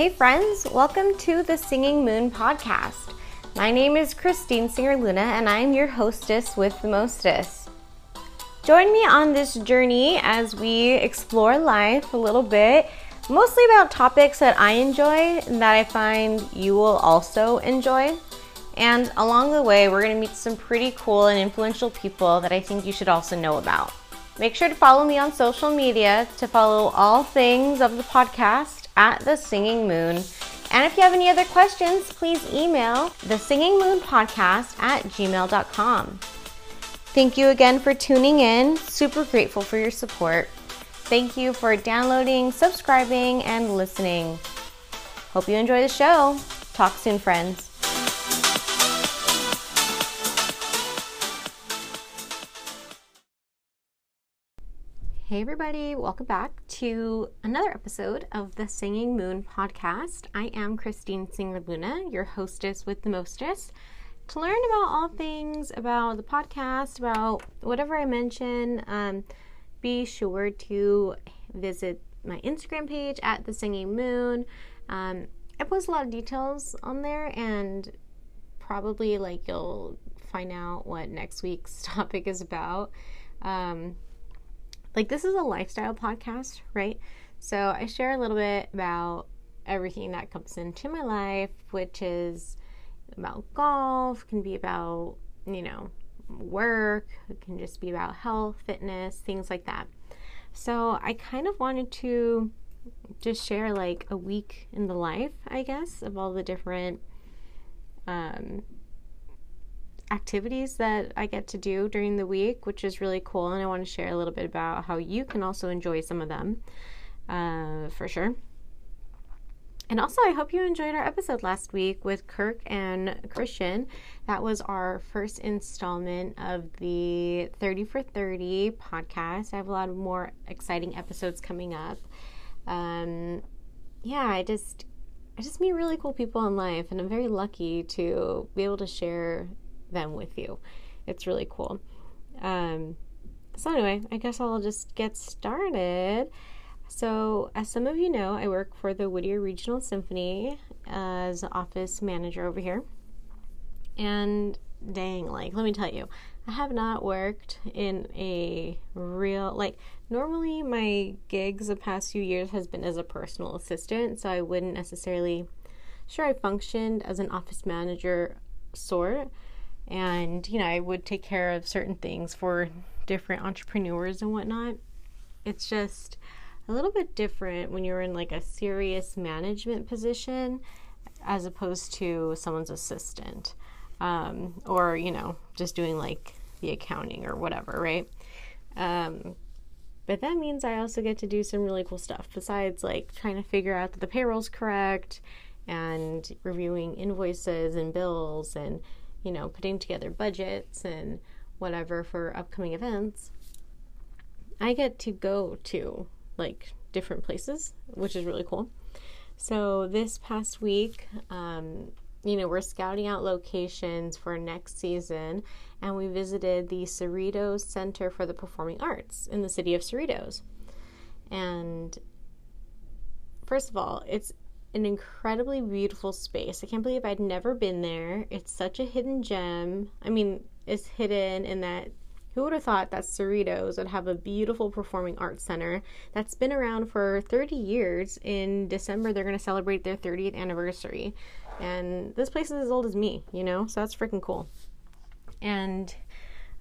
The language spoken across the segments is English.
Hey, friends, welcome to the Singing Moon podcast. My name is Christine Singer Luna, and I'm your hostess with the mostest. Join me on this journey as we explore life a little bit, mostly about topics that I enjoy and that I find you will also enjoy. And along the way, we're going to meet some pretty cool and influential people that I think you should also know about. Make sure to follow me on social media to follow all things of the podcast at The Singing Moon. And if you have any other questions, please email the Singing Moon Podcast at gmail.com. Thank you again for tuning in. Super grateful for your support. Thank you for downloading, subscribing, and listening. Hope you enjoy the show. Talk soon, friends. Hey, everybody, welcome back to another episode of the Singing Moon podcast. I am Christine Singer Luna, your hostess with the mostest. To learn about all things about the podcast, about whatever I mention, um, be sure to visit my Instagram page at the Singing Moon. Um, I post a lot of details on there, and probably like you'll find out what next week's topic is about. Um, like this is a lifestyle podcast, right? So I share a little bit about everything that comes into my life, which is about golf, can be about, you know, work, it can just be about health, fitness, things like that. So I kind of wanted to just share like a week in the life, I guess, of all the different um, activities that I get to do during the week, which is really cool. And I want to share a little bit about how you can also enjoy some of them uh, for sure. And also, I hope you enjoyed our episode last week with Kirk and Christian. That was our first installment of the 30 for 30 podcast. I have a lot of more exciting episodes coming up. Um, yeah, I just I just meet really cool people in life, and I'm very lucky to be able to share them with you. It's really cool. Um, so, anyway, I guess I'll just get started. So, as some of you know, I work for the Whittier Regional Symphony as office manager over here. And dang, like, let me tell you, I have not worked in a real, like, normally my gigs the past few years has been as a personal assistant, so I wouldn't necessarily, sure, I functioned as an office manager sort and you know i would take care of certain things for different entrepreneurs and whatnot. It's just a little bit different when you're in like a serious management position as opposed to someone's assistant um, or you know just doing like the accounting or whatever right? Um, but that means i also get to do some really cool stuff besides like trying to figure out that the payroll's correct and reviewing invoices and bills and you know, putting together budgets and whatever for upcoming events, I get to go to like different places, which is really cool. So this past week, um, you know, we're scouting out locations for next season, and we visited the Cerritos Center for the Performing Arts in the city of Cerritos. And first of all, it's an incredibly beautiful space. I can't believe I'd never been there. It's such a hidden gem. I mean, it's hidden in that who would have thought that Cerritos would have a beautiful performing arts center that's been around for 30 years? In December, they're going to celebrate their 30th anniversary. And this place is as old as me, you know? So that's freaking cool. And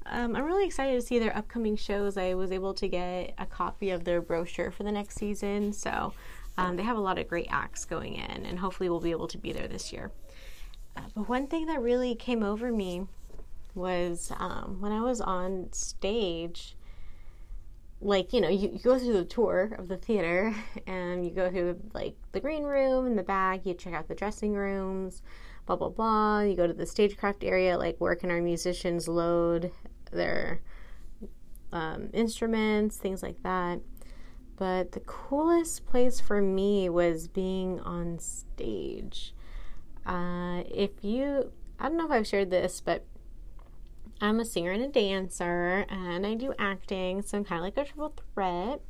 um, I'm really excited to see their upcoming shows. I was able to get a copy of their brochure for the next season. So um, they have a lot of great acts going in, and hopefully we'll be able to be there this year. Uh, but one thing that really came over me was um, when I was on stage. Like you know, you, you, go through the tour of the theater, and you go through like the green room in the back. You check out the dressing rooms, blah blah blah. You go to the stagecraft area, like where can our musicians load their um, instruments, things like that. But the coolest place for me was being on stage. Uh, if you, I don't know if I've shared this, but I'm a singer and a dancer, and I do acting, so I'm kind of like a triple threat.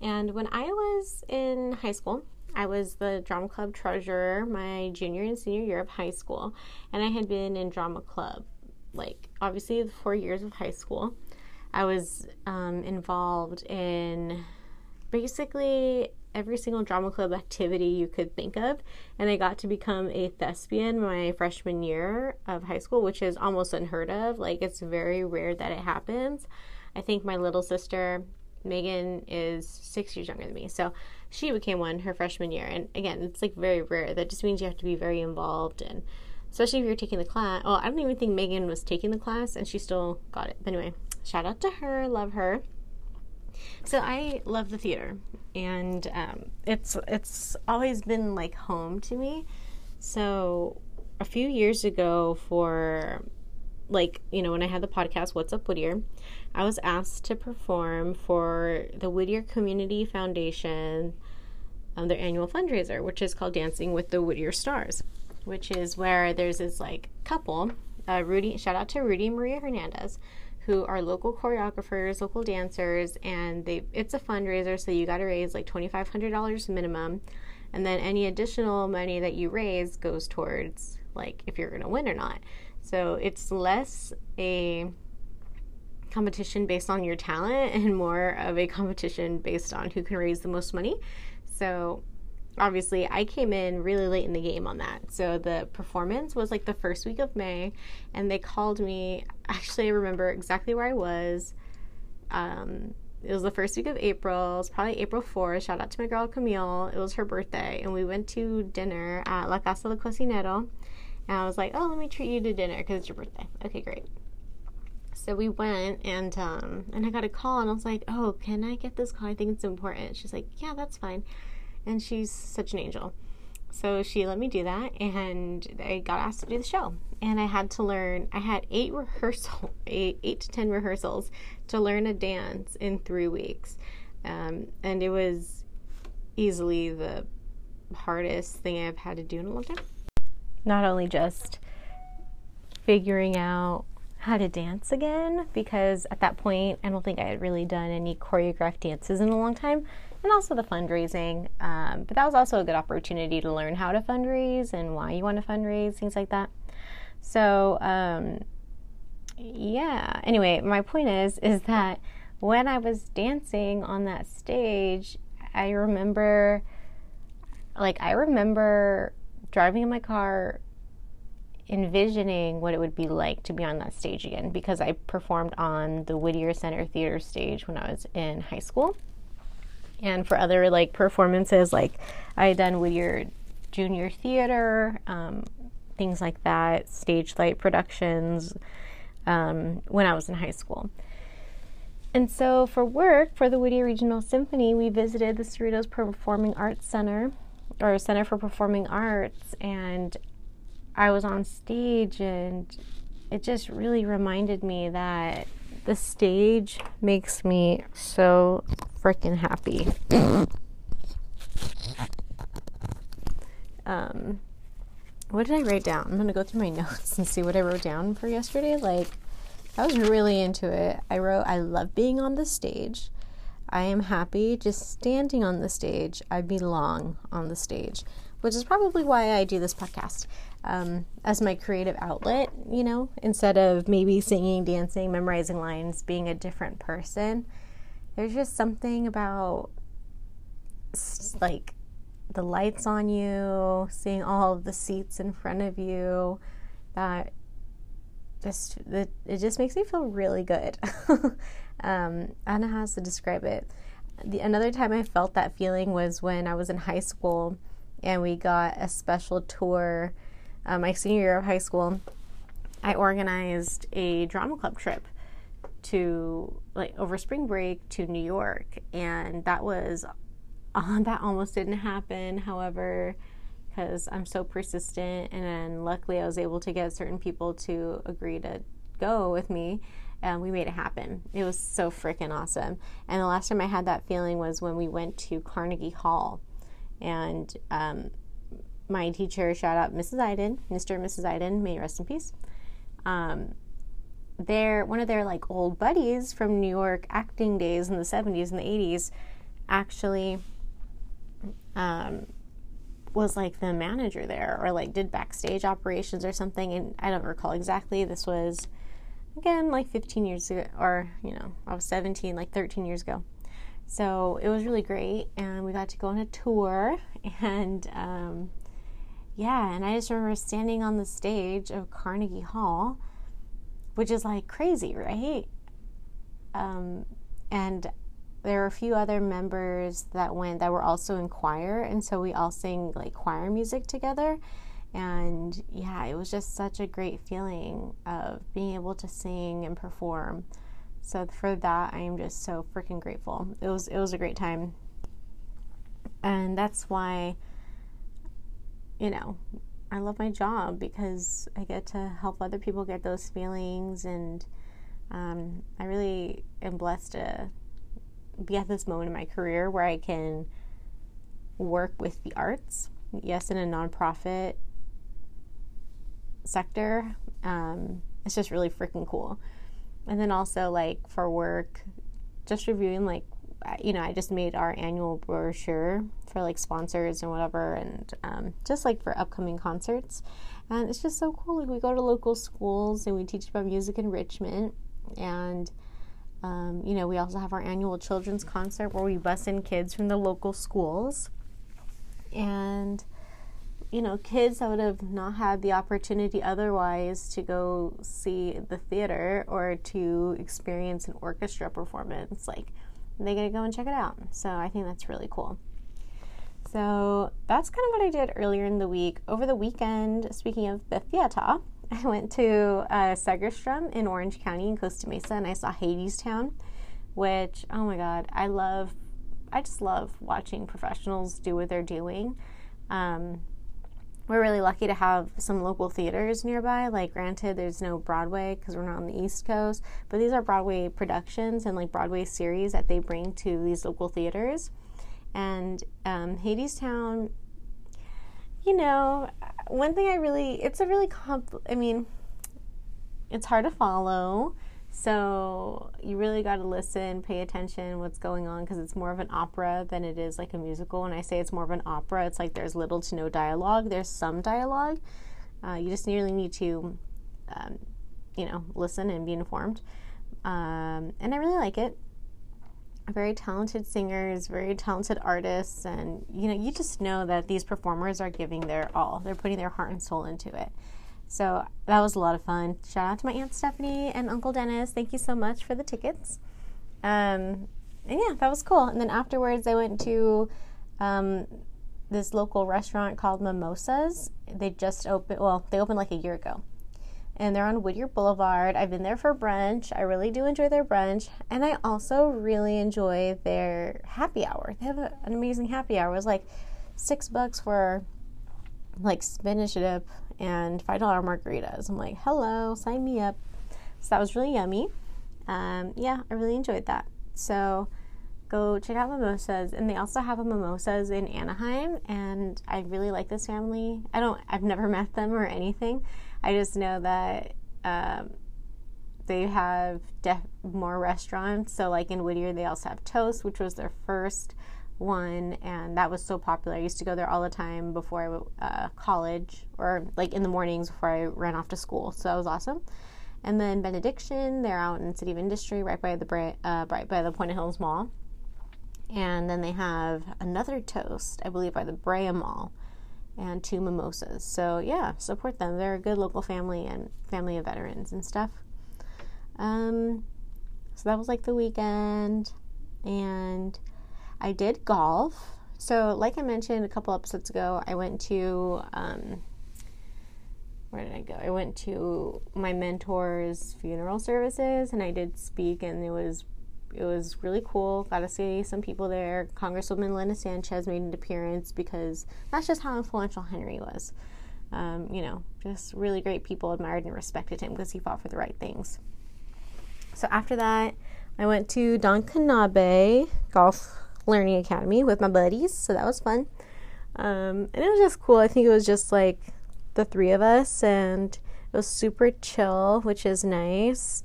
And when I was in high school, I was the drama club treasurer my junior and senior year of high school, and I had been in drama club like obviously the four years of high school. I was um, involved in basically every single drama club activity you could think of, and I got to become a thespian my freshman year of high school, which is almost unheard of. Like, it's very rare that it happens. I think my little sister, Megan, is six years younger than me, so she became one her freshman year. And again, it's like very rare. That just means you have to be very involved and especially if you're taking the class. Well, I don't even think Megan was taking the class and she still got it. But anyway, shout out to her, love her. So I love the theater, and um, it's it's always been like home to me. So a few years ago, for like you know when I had the podcast What's Up Whittier, I was asked to perform for the Whittier Community Foundation, um, their annual fundraiser, which is called Dancing with the Whittier Stars, which is where there's this like couple. Uh, Rudy, shout out to Rudy Maria Hernandez who are local choreographers, local dancers, and they it's a fundraiser, so you got to raise like twenty five hundred dollars minimum, and then any additional money that you raise goes towards like if you're gonna win or not. So it's less a competition based on your talent and more of a competition based on who can raise the most money. So obviously I came in really late in the game on that. So the performance was like the first week of May and they called me actually I remember exactly where I was. Um, it was the first week of April. It's probably April 4th. Shout out to my girl Camille. It was her birthday, and we went to dinner at La Casa del Cocinero. And I was like, "Oh, let me treat you to dinner because it's your birthday." Okay, great. So we went, and um, and I got a call, and I was like, "Oh, can I get this call? I think it's important." She's like, "Yeah, that's fine." And she's such an angel. So she let me do that, and I got asked to do the show. And I had to learn. I had eight rehearsal, eight, eight to ten rehearsals to learn a dance in three weeks, um, and it was easily the hardest thing I've had to do in a long time. Not only just figuring out how to dance again, because at that point I don't think I had really done any choreographed dances in a long time and also the fundraising. Um, but that was also a good opportunity to learn how to fundraise and why you want to fundraise, things like that. So, um, yeah. Anyway, my point is, is that when I was dancing on that stage, I remember, like, I remember driving in my car envisioning what it would be like to be on that stage again because I performed on the Whittier Center Theater stage when I was in high school and for other like performances like i had done whittier junior theater um, things like that stage light productions um, when i was in high school. And so for work for the whittier regional symphony we visited the cerritos performing arts center or center for performing arts and i was on stage and it just really reminded me that the stage makes me so freaking happy. um, what did I write down? I'm gonna go through my notes and see what I wrote down for yesterday. Like, I was really into it. I wrote, I love being on the stage. I am happy just standing on the stage. I belong on the stage, which is probably why I do this podcast um, as my creative outlet, you know, instead of maybe singing, dancing, memorizing lines, being a different person. There's just something about like the lights on you, seeing all of the seats in front of you that just that it just makes me feel really good. um, I don't know how else to describe it. The another time I felt that feeling was when I was in high school and we got a special tour uh, my senior year of high school, I organized a drama club trip to like over spring break to New York, and that was uh, that almost didn't happen. However, because I'm so persistent, and then luckily I was able to get certain people to agree to go with me, and we made it happen. It was so freaking awesome. And the last time I had that feeling was when we went to Carnegie Hall, and um, my teacher, shout out Mrs. Iden, Mr. and Mrs. Iden, may rest in peace. Um, their one of their like old buddies from New York acting days in the 70s and the 80s actually um, was like the manager there or like did backstage operations or something. And I don't recall exactly. This was, again, like 15 years ago, or, you know, I was 17, like 13 years ago. So it was really great. And we got to go on a tour. And, um, yeah, and I just remember standing on the stage of Carnegie Hall, which is like crazy, right? Um, and there were a few other members that went that were also in choir, and so we all sang like choir music together. And yeah, it was just such a great feeling of being able to sing and perform. So for that, I am just so freaking grateful. It was it was a great time, and that's why you know, I love my job because I get to help other people get those feelings, and um, I really am blessed to be at this moment in my career where I can work with the arts. Yes, in a nonprofit sector, um, it's just really freaking cool. And then also, like for work, just reviewing like you know, I just made our annual brochure for like sponsors and whatever, and um, just like for upcoming concerts. And it's just so cool. Like we go to local schools and we teach about music enrichment, and um, you know, we also have our annual children's concert where we bus in kids from the local schools, and you know, kids that would have not had the opportunity otherwise to go see the theater or to experience an orchestra performance, like they get to go and check it out. So I think that's really cool. So that's kind of what I did earlier in the week. Over the weekend, speaking of the theater, I went to uh, Segerstrom in Orange County in Costa Mesa and I saw Hadestown, which, oh my God, I love. I just love watching professionals do what they're doing. Um, we're really lucky to have some local theaters nearby. Like, granted, there's no Broadway because we're not on the East Coast, but these are Broadway productions and like Broadway series that they bring to these local theaters. And um, Hadestown, you know, one thing I really, it's a really comp, I mean, it's hard to follow. So you really got to listen, pay attention what's going on because it's more of an opera than it is like a musical. When I say it's more of an opera, it's like there's little to no dialogue. There's some dialogue. Uh, you just really need to, um, you know, listen and be informed. Um, and I really like it. Very talented singers, very talented artists, and you know, you just know that these performers are giving their all. They're putting their heart and soul into it. So that was a lot of fun. Shout out to my Aunt Stephanie and Uncle Dennis. Thank you so much for the tickets. Um, and yeah, that was cool. And then afterwards, I went to um, this local restaurant called Mimosas. They just opened, well, they opened like a year ago. And they're on Whittier Boulevard. I've been there for brunch. I really do enjoy their brunch. And I also really enjoy their happy hour. They have an amazing happy hour. It was like six bucks for like spinach dip and $5 margaritas. I'm like, hello, sign me up. So that was really yummy. Um, yeah, I really enjoyed that. So go check out Mimosas. And they also have a Mimosas in Anaheim. And I really like this family. I don't, I've never met them or anything. I just know that um, they have def- more restaurants. So, like in Whittier, they also have Toast, which was their first one, and that was so popular. I used to go there all the time before I, uh, college, or like in the mornings before I ran off to school. So that was awesome. And then Benediction, they're out in City of Industry, right by the Bra- uh, right by the Puente Hills Mall. And then they have another toast, I believe, by the Brea Mall, and two mimosas. So yeah, support them. They're a good local family and family of veterans and stuff. Um, so that was like the weekend, and I did golf. So, like I mentioned a couple episodes ago, I went to um, where did I go? I went to my mentor's funeral services, and I did speak, and it was it was really cool. Got to see some people there. Congresswoman Linda Sanchez made an appearance because that's just how influential Henry was. Um, you know, just really great people admired and respected him because he fought for the right things. So after that, I went to Don Knabe Golf Learning Academy with my buddies, so that was fun. Um, and it was just cool. I think it was just like the three of us, and it was super chill, which is nice.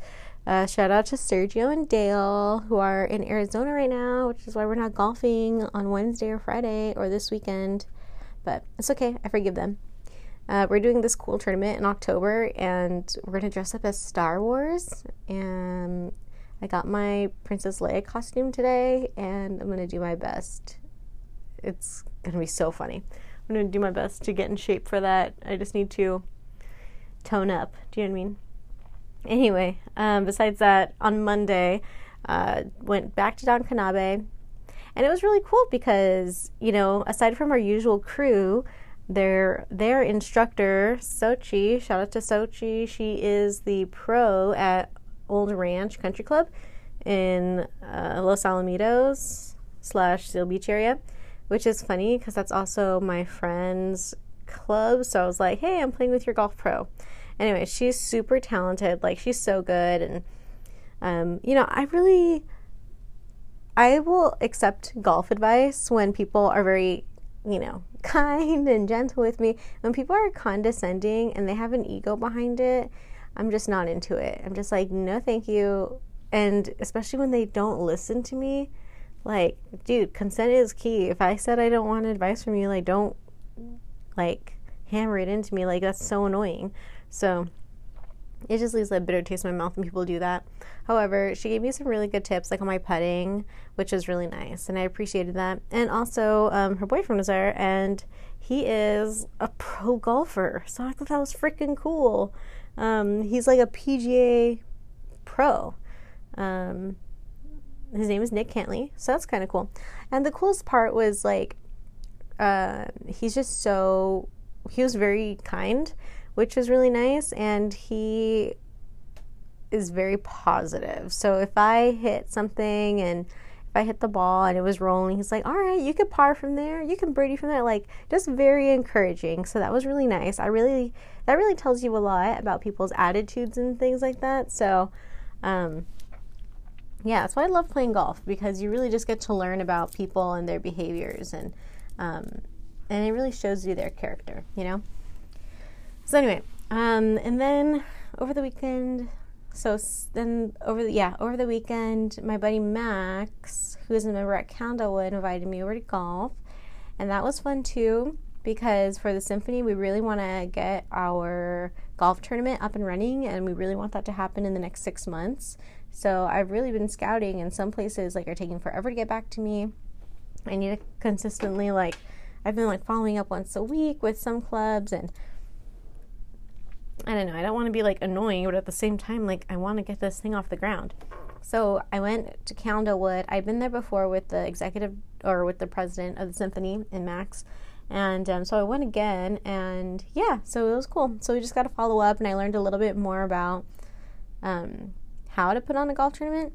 Uh, shout out to Sergio and Dale, who are in Arizona right now, which is why we're not golfing on Wednesday or Friday or this weekend but it's okay. I forgive them. Uh, we're doing this cool tournament in October, and we're gonna dress up as Star Wars. And I got my Princess Leia costume today, and I'm gonna do my best. It's gonna be so funny. I'm gonna do my best to get in shape for that. I just need to tone up. Do you know what I mean? Anyway, um, besides that, on Monday, uh, went back to Don Knabe, and it was really cool because you know, aside from our usual crew, their their instructor Sochi, shout out to Sochi, she is the pro at Old Ranch Country Club in uh, Los Alamitos slash Seal Beach area, which is funny because that's also my friend's club. So I was like, hey, I'm playing with your golf pro. Anyway, she's super talented. Like she's so good, and um, you know, I really, I will accept golf advice when people are very, you know, kind and gentle with me. When people are condescending and they have an ego behind it, I'm just not into it. I'm just like, no, thank you. And especially when they don't listen to me, like, dude, consent is key. If I said I don't want advice from you, like, don't like hammer it into me. Like, that's so annoying. So it just leaves a bitter taste in my mouth when people do that. However, she gave me some really good tips, like on my putting, which was really nice, and I appreciated that. And also, um, her boyfriend was there, and he is a pro golfer, so I thought that was freaking cool. Um, he's like a PGA pro. Um, his name is Nick Cantley, so that's kind of cool. And the coolest part was like, uh, he's just so he was very kind which is really nice. And he is very positive. So if I hit something and I hit the ball and it was rolling, he's like, all right, you could par from there, you can birdie from there. Like, just very encouraging. So that was really nice. I really, that really tells you a lot about people's attitudes and things like that. So, um, yeah, that's why I love playing golf because you really just get to learn about people and their behaviors and, um, and it really shows you their character, you know? So anyway, um, and then over the weekend, so then over the yeah over the weekend, my buddy Max, who is a member at Candlewood, invited me over to golf, and that was fun too because for the symphony we really want to get our golf tournament up and running and we really want that to happen in the next six months. So i've really been scouting and some places like are taking forever to get back to me. I need to consistently like i've been like following up once a week with some clubs and I don't know, I don't want to be like annoying, but at the same time, like I want to get this thing off the ground. So I went to Candlewood. I've been there before with the executive or with the president of the symphony in Max. And um, so I went again, and yeah, so it was cool. So we just got to follow up, and I learned a little bit more about um, how to put on a golf tournament.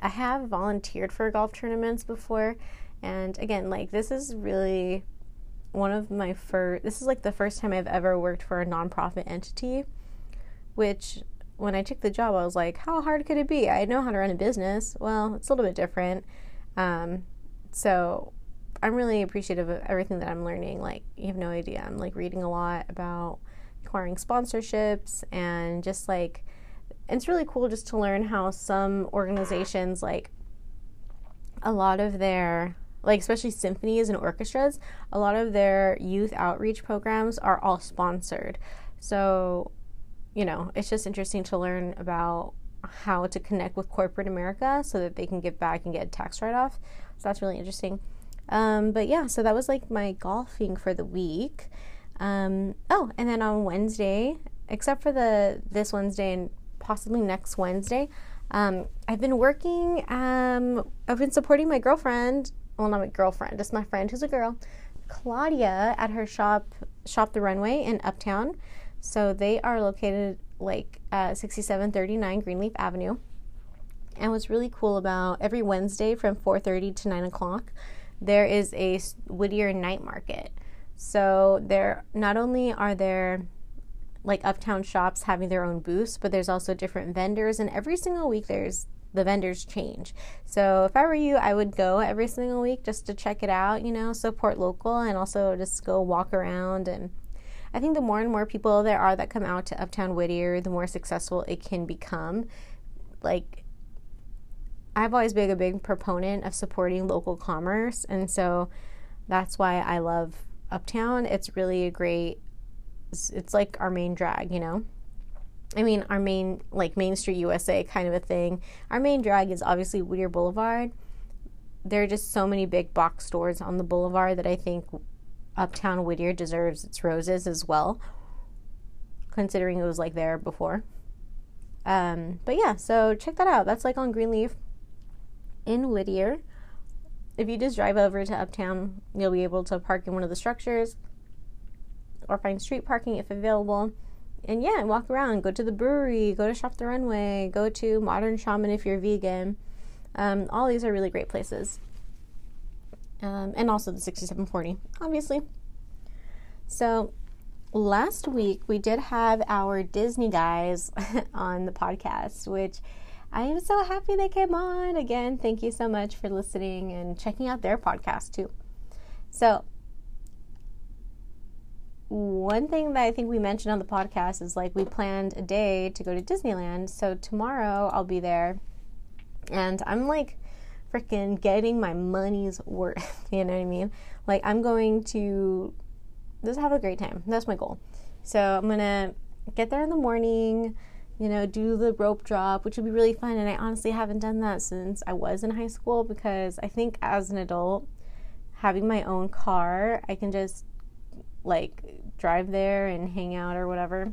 I have volunteered for golf tournaments before, and again, like this is really one of my first, this is like the first time I've ever worked for a nonprofit entity, which when I took the job, I was like, how hard could it be? I know how to run a business. Well, it's a little bit different. Um, so I'm really appreciative of everything that I'm learning. Like, you have no idea. I'm like reading a lot about acquiring sponsorships and just like, it's really cool just to learn how some organizations, like, a lot of their like especially symphonies and orchestras, a lot of their youth outreach programs are all sponsored. So, you know, it's just interesting to learn about how to connect with corporate America so that they can give back and get a tax write off. So that's really interesting. Um, but yeah, so that was like my golfing for the week. Um, oh, and then on Wednesday, except for the this Wednesday and possibly next Wednesday, um, I've been working. Um, I've been supporting my girlfriend well, not my girlfriend, just my friend who's a girl, Claudia, at her shop, Shop the Runway in Uptown. So they are located like at 6739 Greenleaf Avenue. And what's really cool about every Wednesday from 4:30 to 9 o'clock, there is a Whittier night market. So there not only are there like uptown shops having their own booths, but there's also different vendors, and every single week there's the vendors change. So if I were you, I would go every single week just to check it out, you know, support local and also just go walk around and I think the more and more people there are that come out to Uptown Whittier, the more successful it can become. Like I've always been a big proponent of supporting local commerce and so that's why I love uptown, it's really a great, it's, it's like our main drag, you know? I mean, our main, like Main Street USA kind of a thing. Our main drag is obviously Whittier Boulevard. There are just so many big box stores on the boulevard that I think Uptown Whittier deserves its roses as well, considering it was like there before. Um, but yeah, so check that out. That's like on Greenleaf in Whittier. If you just drive over to Uptown, you'll be able to park in one of the structures or find street parking if available. And yeah, walk around, go to the brewery, go to Shop the Runway, go to Modern Shaman if you're vegan. Um, all these are really great places. Um, and also the 6740, obviously. So last week we did have our Disney guys on the podcast, which I am so happy they came on. Again, thank you so much for listening and checking out their podcast too. So, one thing that I think we mentioned on the podcast is like we planned a day to go to Disneyland. So, tomorrow I'll be there and I'm like freaking getting my money's worth. you know what I mean? Like, I'm going to just have a great time. That's my goal. So, I'm gonna get there in the morning you know, do the rope drop, which would be really fun. And I honestly haven't done that since I was in high school because I think as an adult, having my own car, I can just like drive there and hang out or whatever.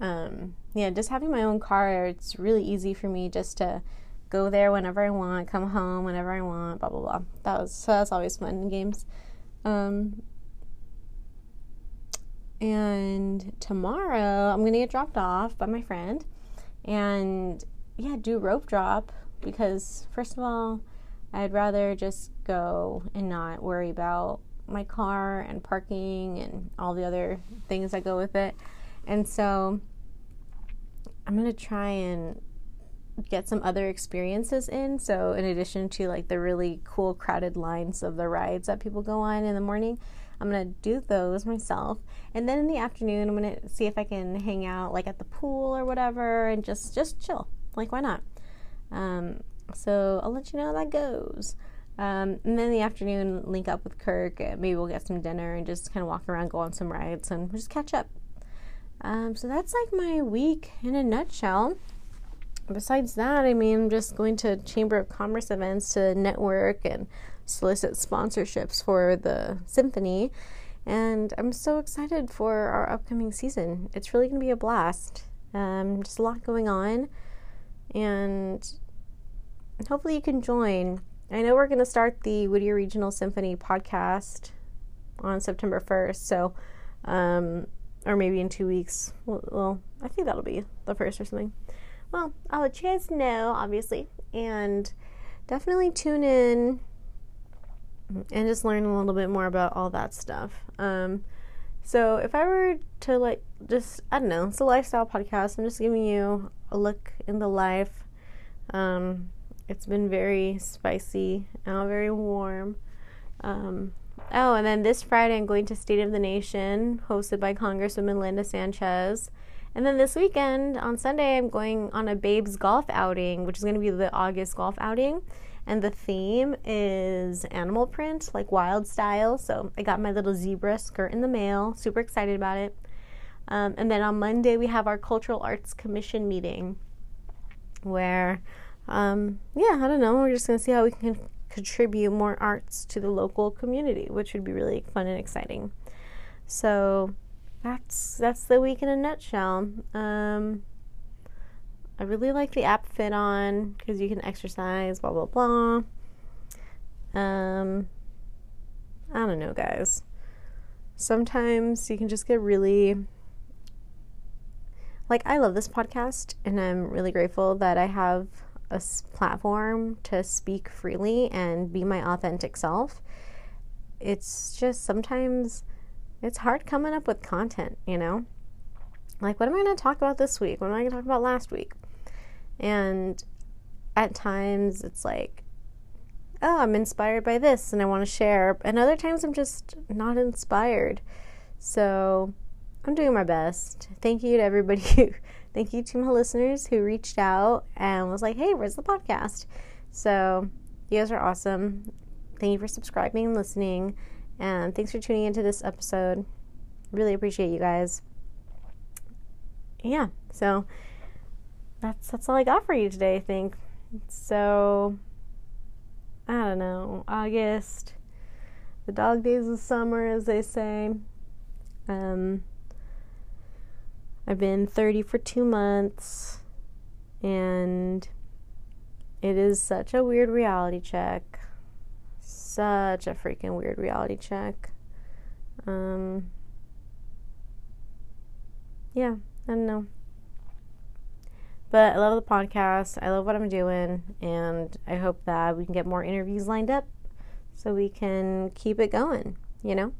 Um, yeah, just having my own car, it's really easy for me just to go there whenever I want, come home whenever I want, blah blah blah. That was so that's always fun in games. Um, and tomorrow I'm to get dropped off by my friend and yeah, do rope drop because, first of all, I'd rather just go and not worry about my car and parking and all the other things that go with it. And so I'm going to try and get some other experiences in. So, in addition to like the really cool crowded lines of the rides that people go on in the morning, I'm gonna do those myself, and then in the afternoon, I'm gonna see if I can hang out like at the pool or whatever, and just just chill. Like why not? Um, so I'll let you know how that goes. Um, and then in the afternoon, link up with Kirk. Maybe we'll get some dinner and just kind of walk around, go on some rides, and just catch up. Um, so that's like my week in a nutshell. Besides that, I mean, I'm just going to Chamber of Commerce events to network and solicit sponsorships for the symphony. And I'm so excited for our upcoming season. It's really going to be a blast. Um, just a lot going on. And hopefully you can join. I know we're going to start the Whittier Regional Symphony podcast on September 1st. So, um, or maybe in two weeks. Well, well, I think that'll be the first or something. Well, I'll let you guys know, obviously. And definitely tune in and just learn a little bit more about all that stuff. Um, so if I were to like just I don't know, it's a lifestyle podcast. I'm just giving you a look in the life. Um, it's been very spicy and very warm. Um, oh, and then this Friday I'm going to State of the Nation, hosted by Congresswoman Linda Sanchez. And then this weekend on Sunday I'm going on a Babes golf outing, which is going to be the August golf outing and the theme is animal print, like wild style. So I got my little zebra skirt in the mail. Super excited about it. Um, and then on Monday we have our cultural arts commission meeting, where, um, yeah, I don't know. We're just gonna see how we can contribute more arts to the local community, which would be really fun and exciting. So that's that's the week in a nutshell. Um, I really like the app Fit On because you can exercise, blah, blah, blah. Um, I don't know, guys. Sometimes you can just get really. Like, I love this podcast, and I'm really grateful that I have a platform to speak freely and be my authentic self. It's just sometimes it's hard coming up with content, you know? Like, what am I going to talk about this week? What am I going to talk about last week? And at times it's like, oh, I'm inspired by this and I want to share. And other times I'm just not inspired. So I'm doing my best. Thank you to everybody who, thank you to my listeners who reached out and was like, hey, where's the podcast? So you guys are awesome. Thank you for subscribing and listening. And thanks for tuning into this episode. Really appreciate you guys. Yeah, so that's that's all I got for you today, I think. So I don't know, August, the dog days of summer as they say. Um I've been 30 for 2 months and it is such a weird reality check. Such a freaking weird reality check. Um yeah, I don't know. But I love the podcast. I love what I'm doing. And I hope that we can get more interviews lined up so we can keep it going, you know?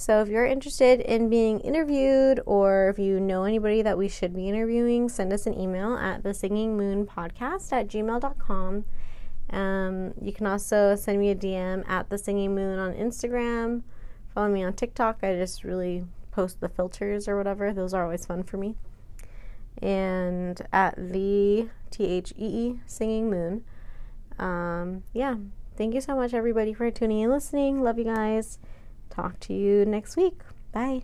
So if you're interested in being interviewed or if you know anybody that we should be interviewing, send us an email at the singing moon podcast at gmail.com. Um, you can also send me a DM at the singing moon on Instagram. Follow me on TikTok. I just really post the filters or whatever. Those are always fun for me and at the T H E E Singing Moon. Um, yeah, thank you so much, everybody, for tuning in and listening. Love you guys. Talk to you next week. Bye.